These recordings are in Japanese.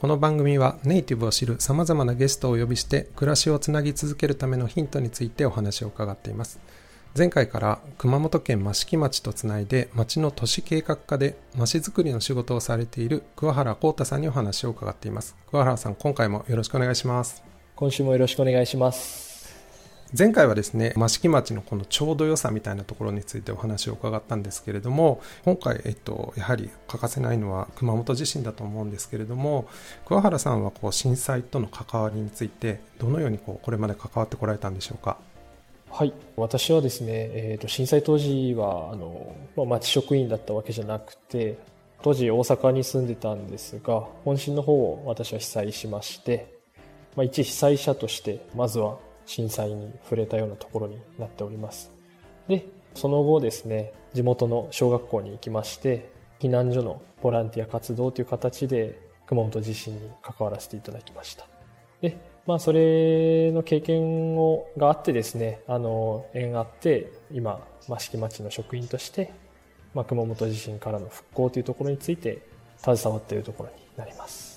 この番組はネイティブを知る様々なゲストをお呼びして暮らしをつなぎ続けるためのヒントについてお話を伺っています。前回から熊本県益城町とつないで町の都市計画課で町づくりの仕事をされている桑原浩太さんにお話を伺っています。桑原さん、今回もよろしくお願いします。今週もよろしくお願いします。前回はですね益城町のこのちょうど良さみたいなところについてお話を伺ったんですけれども今回、えっと、やはり欠かせないのは熊本地震だと思うんですけれども桑原さんはこう震災との関わりについてどのようにこうこれまで関わってこられたんでしょうか？はい、私はですね、えー、と震災当時はあの、まあ、町職員だったわけじゃなくて当時大阪に住んでたんですが本震の方を私は被災しまして、まあ、一被災者としてまずは震災に触れたようなところになっておりますでその後ですね地元の小学校に行きまして避難所のボランティア活動という形で熊本地震に関わらせていただきましたでまあ、それの経験をがあってですね、あの、縁あって、今、益城町の職員として、まあ、熊本地震からの復興というところについて携わっているところになります。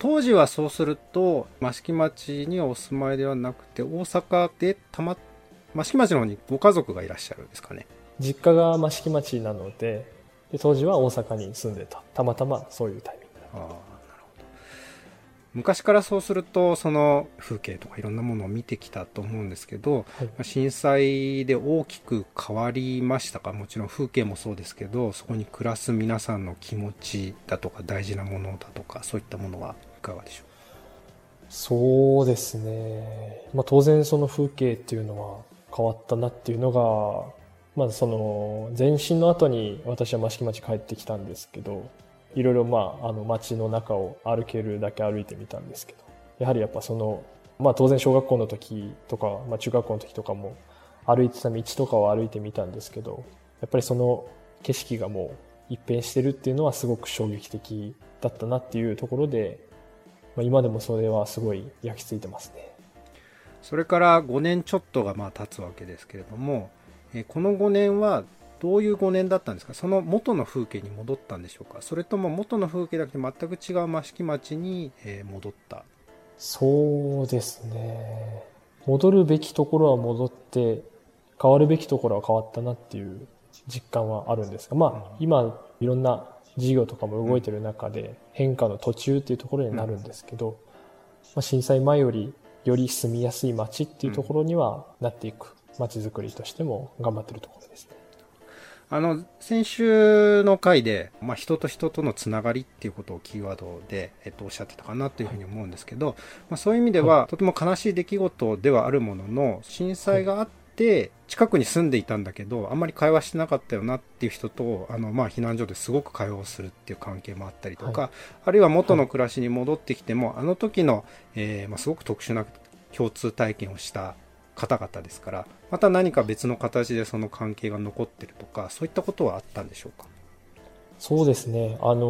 当時はそうすると益城町にお住まいではなくて大阪でたま益城町の方にご家族がいらっしゃるんですかね。実家が益城町なのでで、当時は大阪に住んでた。たまたまそういうタイミングだった。ああなるほど。昔からそうするとその風景とかいろんなものを見てきたと思うんですけど、はい。まあ震災で大きく変わりましたか？もちろん風景もそうですけどそこに暮らす皆さんの気持ちだとか大事なものだとかそういったものは？いかがでしょう？そうですね。まあ当然その風景っていうのは変わったなっていうのが、まあその前震の後に私は益城町帰ってきたんですけど、いろいろまああの町の中を歩けるだけ歩いてみたんですけど、やはりやっぱその、まあ当然小学校の時とか、まあ中学校の時とかも歩いてた道とかを歩いてみたんですけど、やっぱりその景色がもう一変してるっていうのはすごく衝撃的だったなっていうところで、まあ、今でもそれはすごい焼き付いてますね。うそれから5年ちょっとがまあ経つわけですけれども、えーこの5年はどういう5年だったんですか？その元の風景に戻ったんでしょうか？それとも元の風景だけで全く違う益城町に、えー戻った？そうですね。戻るべきところは戻って、変わるべきところは変わったなっていう実感はあるんですが、まあ今いろんな事業とかも動いてる中で変化の途中っていうところになるんですけど、まあ、震災前よりより住みやすい街っていうところにはなっていく街づくりとしても頑張ってるところですね。あの、先週の回で、まあ、人と人とのつながりっていうことをキーワードで、えっと、おっしゃってたかなというふうに思うんですけど、まあ、そういう意味では、とても悲しい出来事ではあるものの、震災があって、近くに住んでいたんだけど、あんまり会話してなかったよなっていう人と、あの、まあ、避難所ですごく会話をするっていう関係もあったりとか、はあるいは元の暮らしに戻ってきても、あの時の、えーまあ、すごく特殊な共通体験をした方々ですから、また何か別の形でその関係が残ってるとか、そういったことはあったんでしょうか？そうですね。あの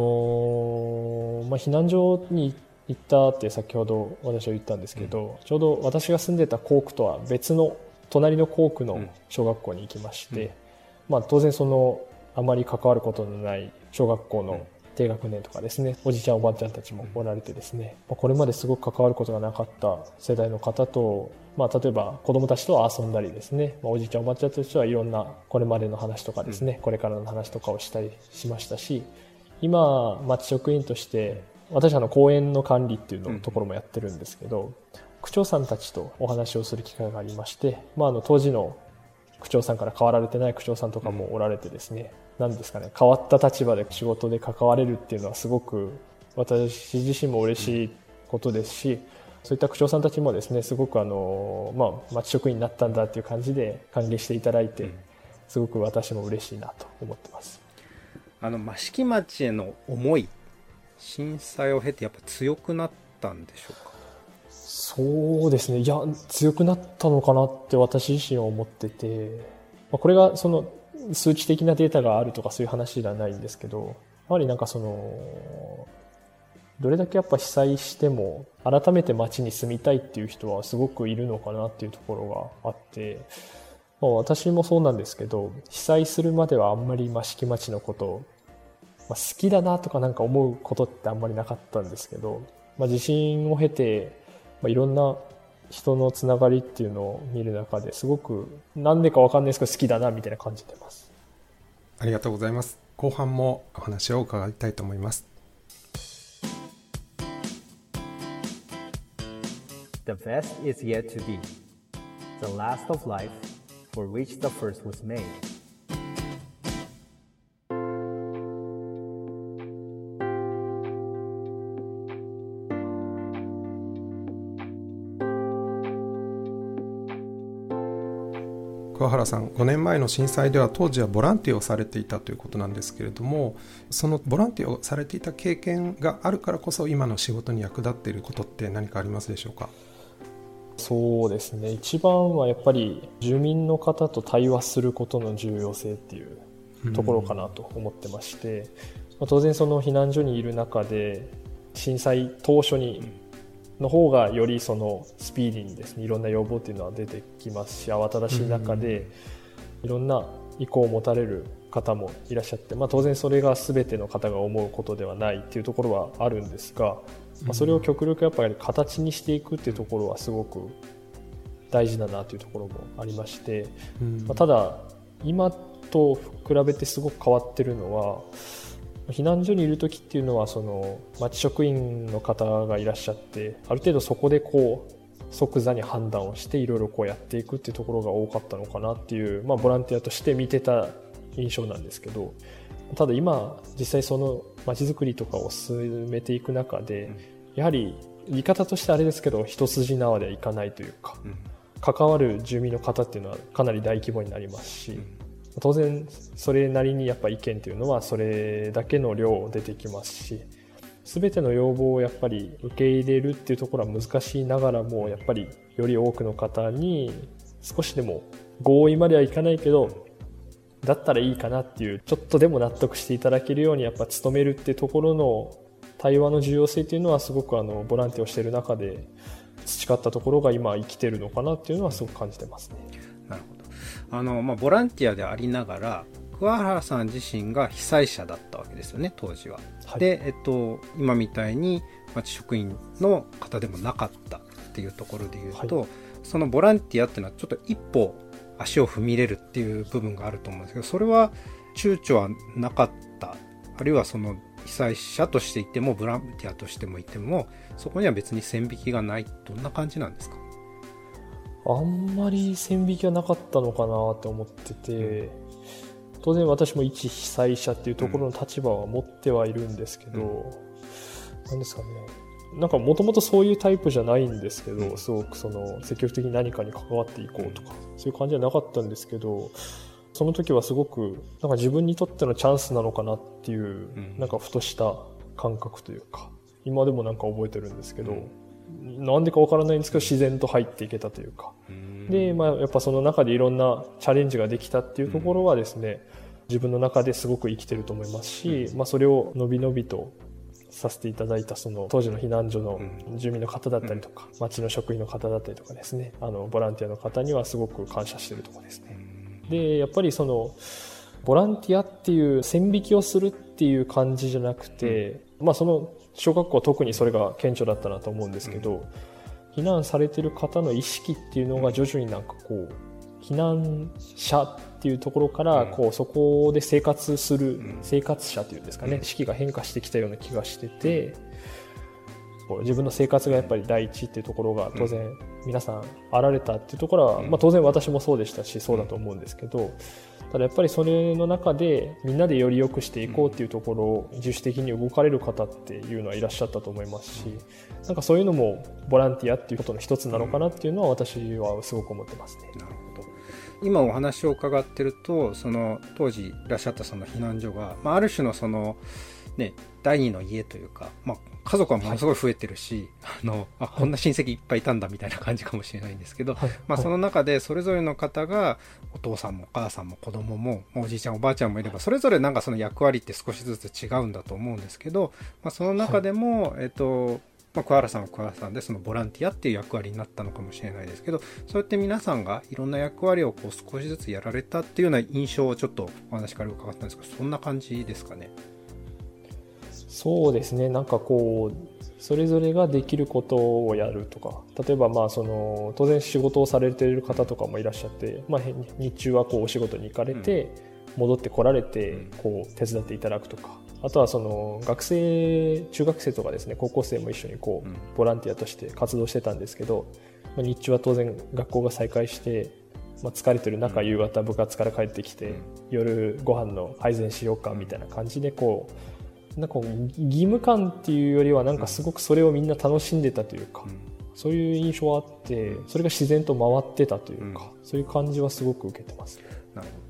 ーまあ、避難所に行ったって先ほど私は言ったんですけど、ちょうど私が住んでた校区とは別の隣の校区の小学校に行きまして、うん。まあ当然そのあまり関わることのない小学校うん。の低学年とかですね、おじちゃんおばあちゃんたちもおられてですね、まあこれまですごく関わることがなかった世代の方と、まあ例えば子供たちと遊んだりですね、まあおじいちゃんおばあちゃんたちはいろんなこれまでの話とかですね、これからの話とかをしたりしましたし、今、町職員として、私あの公園の管理っていうのところもやってるんですけど、区長さんたちとお話をする機会がありまして、まああの当時の区長さんから変わられてない区長さんとかもおられてですね、なんですかね、変わった立場で仕事で関われるっていうのはすごく私自身も嬉しいことですし、そういった区長さんたちもですね、すごくあの、まあ、町職員になったんだっていう感じで歓迎していただいて、すごく私も嬉しいなと思ってます。あの、益城町への思い、震災を経てやっぱ強くなったんでしょうか？そうですね。いや、強くなったのかなって私自身は思ってて、まあ、これがその数値的なデータがあるとかそういう話ではないんですけど、やはりなんかその、どれだけやっぱ被災しても改めて街に住みたいっていう人はすごくいるのかなっていうところがあって、まあ、私もそうなんですけど、被災するまではあんまり益城町のこと、ま、好きだなとかなんか思うことってあんまりなかったんですけど、まあ、地震を経て、まあ、いろんな人のつながりっていうのを見る中ですごくなんでかわかんないですけど好きだなみたいな感じてます。ありがとうございます。後半もお話を伺いたいと思います。桑原さん5年前の震災では当時はボランティアをされていたということなんですけれどもそのボランティアをされていた経験があるからこそ今の仕事に役立っていることって何かありますでしょうか？そうですね。一番はやっぱり住民の方と対話することの重要性っていうところかなと思ってまして、まあ当然その避難所にいる中で震災当初にの方がよりそのスピーディーにですねいろんな要望っていうのは出てきますし慌ただしい中でいろんな意向を持たれる方もいらっしゃって、まあ、当然それが全ての方が思うことではないっていうところはあるんですが、まあ、それを極力やっぱり形にしていくっていうところはすごく大事だなというところもありまして、うん。まあ、ただ今と比べてすごく変わってるのは避難所にいる時っていうのはその町職員の方がいらっしゃってある程度そこでこう即座に判断をしていろいろこうやっていくっていうところが多かったのかなっていう、まあ、ボランティアとして見てた印象なんですけどただ今実際その街づくりとかを進めていく中でやはり言い方としてあれですけど一筋縄ではいかないというかうん。関わる住民の方っていうのはかなり大規模になりますし、当然それなりにやっぱ意見っていうのはそれだけの量出てきますし全ての要望をやっぱり受け入れるっていうところは難しいながらもやっぱりより多くの方に少しでも合意まではいかないけどだったらいいかなっていうちょっとでも納得していただけるようにやっぱ努めるってところの対話の重要性っていうのはすごくあのボランティアをしている中で培ったところが今生きてるのかなっていうのはすごく感じてますね。なるほど。あの、まあ、ボランティアでありながら、桑原さん自身が被災者だったわけですよね、当時は。はいで、えっと、今みたいに町職員の方でもなかったっていうところで言うと、はそのボランティアっていうのはちょっと一歩足を踏み入れるっていう部分があると思うんですけど、それは躊躇はなかった。あるいはその被災者としていても、ボランティアとしてもいても、そこには別に線引きがない。どんな感じなんですか？あんまり線引きはなかったのかなって思ってて、当然私も一被災者っていうところの立場は持ってはいるんですけど、なんですかね。なんかもともとそういうタイプじゃないんですけど、すごくその積極的に何かに関わっていこうとか、そういう感じはなかったんですけど、その時はすごくなんか自分にとってのチャンスなのかなっていう、ん。なんかふとした感覚というか、今でもなんか覚えてるんですけど、なんでかわからないんですけど自然と入っていけたというか、で、まあ、やっぱその中でいろんなチャレンジができたっていうところはですね、自分の中ですごく生きてると思いますし、まあ、それをのびのびとさせていただいたその当時の避難所の住民の方だったりとか、町の職員の方だったりとかですね。あのボランティアの方にはすごく感謝してるところですね。でやっぱりそのボランティアっていう線引きをするっていう感じじゃなくて、まあその小学校は特にそれが顕著だったなと思うんですけど、避難されてる方の意識っていうのが徐々になんかこう避難者っていうところからこうそこで生活する生活者というんですかね意識が変化してきたような気がしててこう自分の生活がやっぱり第一っていうところが当然皆さんあられたっていうところはまあ当然私もそうでしたしそうだと思うんですけどただやっぱりそれの中でみんなでより良くしていこうっていうところを自主的に動かれる方っていうのはいらっしゃったと思いますしなんかそういうのもボランティアっていうことの一つなのかなっていうのは私はすごく思ってますね。なるほど。今お話を伺ってるとその当時いらっしゃったその避難所が、まあ、ある種のその、ね、第二の家というか、まあ、家族はものすごい増えてるし、はい、あの、あ、こんな親戚いっぱいいたんだみたいな感じかもしれないんですけど、はい、まあ、その中でそれぞれの方が、お父さんもお母さんも子供も、おじいちゃんおばあちゃんもいれば、それぞれなんかその役割って少しずつ違うんだと思うんですけど、まあ、その中でも、えっと、まあ、桑原さんは桑原さんでそのボランティアっていう役割になったのかもしれないですけどそうやって皆さんがいろんな役割をこう少しずつやられたっていうような印象をちょっとお話から伺ったんですけどそんな感じですかね？そうですね。なんかこうそれぞれができることをやるとか。例えばまあその当然仕事をされている方とかもいらっしゃって、まあ、日中はこうお仕事に行かれて、戻ってこられてこう手伝っていただくとか。あとはその学生中学生とかですね高校生も一緒にこうボランティアとして活動してたんですけど、まあ、日中は当然学校が再開してまあ、疲れてる中夕方部活から帰ってきて夜ご飯の配膳しようかみたいな感じでこうなんか義務感っていうよりはなんかすごくそれをみんな楽しんでたというか、うん、そういう印象はあってそれが自然と回ってたというか、うん、そういう感じはすごく受けてます、なるほど。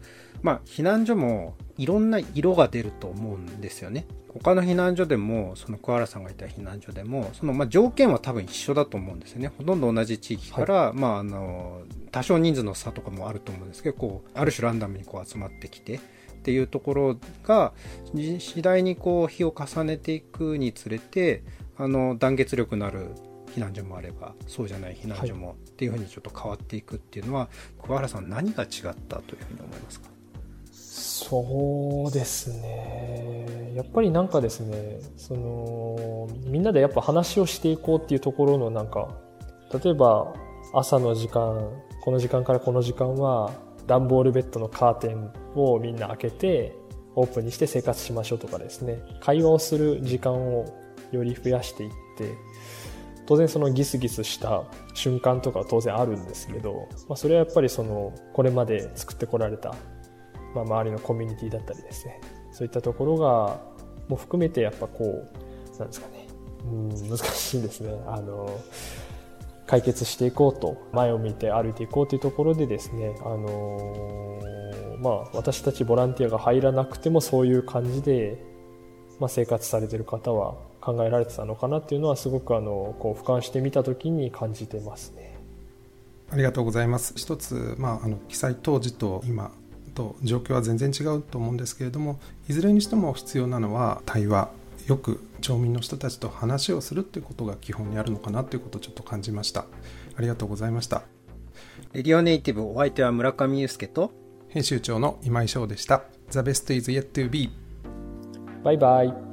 まあ避難所もいろんな色が出ると思うんですよね。他の避難所でもその桑原さんがいた避難所でもそのまあ条件は多分一緒だと思うんですよね。ほとんど同じ地域から、はい、まああの多少人数の差とかもあると思うんですけどこうある種ランダムにこう集まってきてっていうところが次第にこう日を重ねていくにつれてあの団結力のある避難所もあればそうじゃない避難所もっていうふうにちょっと変わっていくっていうのは、はい、桑原さん何が違ったというふうに思いますか？そうですね。やっぱりなんかですねそのみんなでやっぱ話をしていこうっていうところのなんか例えば朝の時間この時間からこの時間は段ボールベッドのカーテンをみんな開けてオープンにして生活しましょうとかですね。会話をする時間をより増やしていって当然そのギスギスした瞬間とかは当然あるんですけど、まあ、それはやっぱりそのこれまで作ってこられた、まあ、周りのコミュニティだったりですね。そういったところがも含めてやっぱこうなんですかね。うん難しいですね。あの解決していこうと前を見て歩いていこうというところでですね、あのー、まあ、私たちボランティアが入らなくてもそういう感じで、まあ、生活されてる方は考えられてたのかなっていうのはすごくあのこう俯瞰してみた時に感じてますね。ありがとうございます。一つ、まあ、あの記載当時と今と状況は全然違うと思うんですけれどもいずれにしても必要なのは対話よく町民の人たちと話をするっていうことが基本にあるのかなということをちょっと感じました。ありがとうございました。レディオネイティブお相手は村上祐介と編集長の今井翔でした。The best is yet to be バイバイ